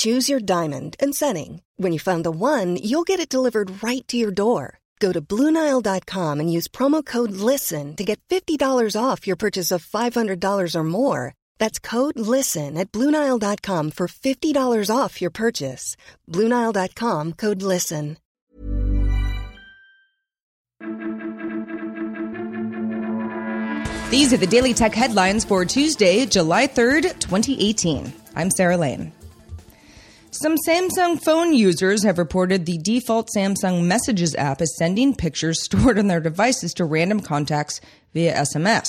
Choose your diamond and setting. When you find the one, you'll get it delivered right to your door. Go to Bluenile.com and use promo code LISTEN to get $50 off your purchase of $500 or more. That's code LISTEN at Bluenile.com for $50 off your purchase. Bluenile.com code LISTEN. These are the Daily Tech headlines for Tuesday, July 3rd, 2018. I'm Sarah Lane. Some Samsung phone users have reported the default Samsung Messages app is sending pictures stored on their devices to random contacts via SMS.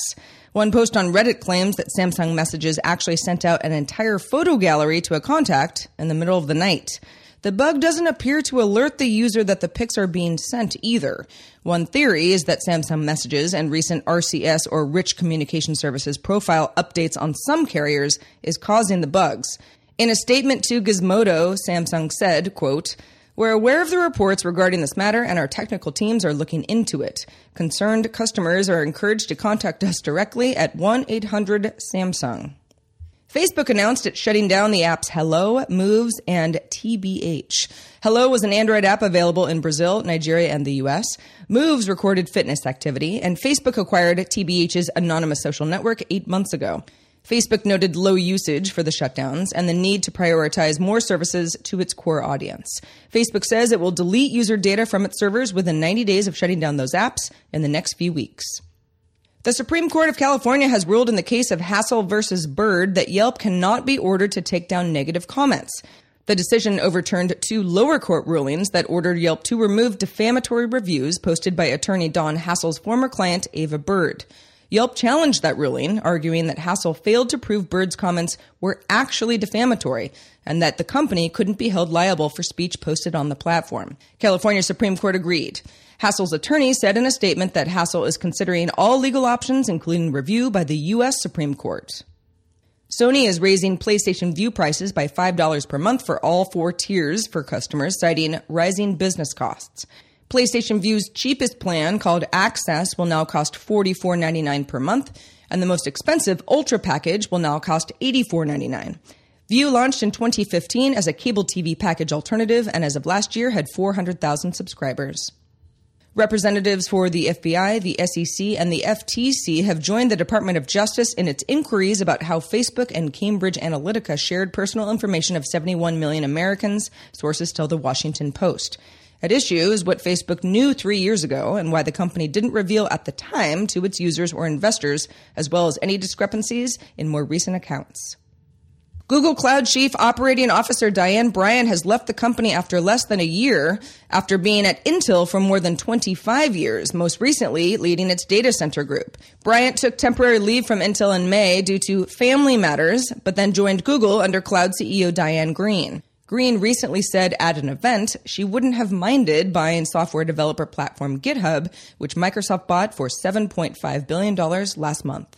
One post on Reddit claims that Samsung Messages actually sent out an entire photo gallery to a contact in the middle of the night. The bug doesn't appear to alert the user that the pics are being sent either. One theory is that Samsung Messages and recent RCS or Rich Communication Services profile updates on some carriers is causing the bugs. In a statement to Gizmodo, Samsung said, quote, we're aware of the reports regarding this matter and our technical teams are looking into it. Concerned customers are encouraged to contact us directly at 1 800 Samsung. Facebook announced it's shutting down the apps Hello, Moves, and TBH. Hello was an Android app available in Brazil, Nigeria, and the US. Moves recorded fitness activity, and Facebook acquired TBH's anonymous social network eight months ago. Facebook noted low usage for the shutdowns and the need to prioritize more services to its core audience. Facebook says it will delete user data from its servers within 90 days of shutting down those apps in the next few weeks. The Supreme Court of California has ruled in the case of Hassell versus Bird that Yelp cannot be ordered to take down negative comments. The decision overturned two lower court rulings that ordered Yelp to remove defamatory reviews posted by attorney Dawn Hassell's former client, Ava Bird. Yelp challenged that ruling, arguing that Hassell failed to prove Bird's comments were actually defamatory and that the company couldn't be held liable for speech posted on the platform. California Supreme Court agreed. Hassell's attorney said in a statement that Hassell is considering all legal options, including review by the U.S. Supreme Court. Sony is raising PlayStation Vue prices by $5 per month for all four tiers for customers, citing rising business costs. PlayStation Vue's cheapest plan, called Access, will now cost $44.99 per month, and the most expensive Ultra package will now cost $84.99. Vue launched in 2015 as a cable TV package alternative and as of last year had 400,000 subscribers. Representatives for the FBI, the SEC, and the FTC have joined the Department of Justice in its inquiries about how Facebook and Cambridge Analytica shared personal information of 71 million Americans, sources tell the Washington Post. At issue is what Facebook knew three years ago and why the company didn't reveal at the time to its users or investors, as well as any discrepancies in more recent accounts. Google Cloud Chief Operating Officer Diane Bryant has left the company after less than a year, after being at Intel for more than 25 years, most recently leading its data center group. Bryant took temporary leave from Intel in May due to family matters, but then joined Google under Cloud CEO Diane Greene. Greene recently said at an event she wouldn't have minded buying software developer platform GitHub, which Microsoft bought for $7.5 billion last month.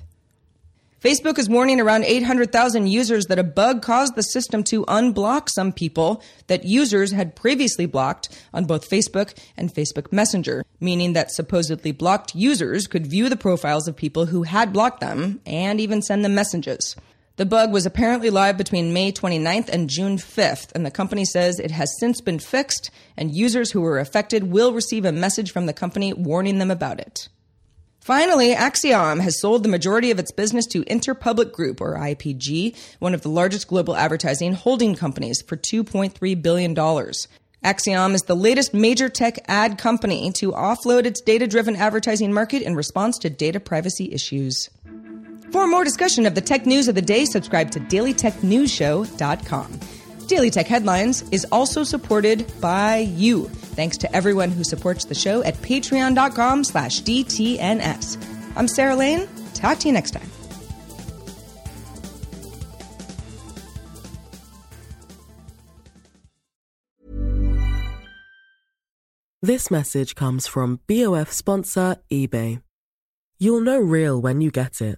Facebook is warning around 800,000 users that a bug caused the system to unblock some people that users had previously blocked on both Facebook and Facebook Messenger, meaning that supposedly blocked users could view the profiles of people who had blocked them and even send them messages. The bug was apparently live between May 29th and June 5th, and the company says it has since been fixed, and users who were affected will receive a message from the company warning them about it. Finally, Acxiom has sold the majority of its business to Interpublic Group, or IPG, one of the largest global advertising holding companies, for $2.3 billion. Acxiom is the latest major tech ad company to offload its data driven advertising market in response to data privacy issues. For more discussion of the tech news of the day, subscribe to dailytechnewsshow.com. Daily Tech Headlines is also supported by you. Thanks to everyone who supports the show at patreon.com slash DTNS. I'm Sarah Lane. Talk to you next time. This message comes from BOF sponsor eBay. You'll know real when you get it.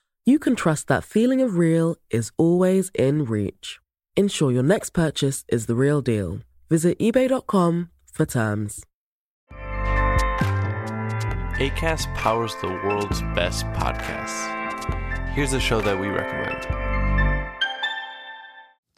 you can trust that feeling of real is always in reach. Ensure your next purchase is the real deal. Visit eBay.com for terms. ACAST powers the world's best podcasts. Here's a show that we recommend.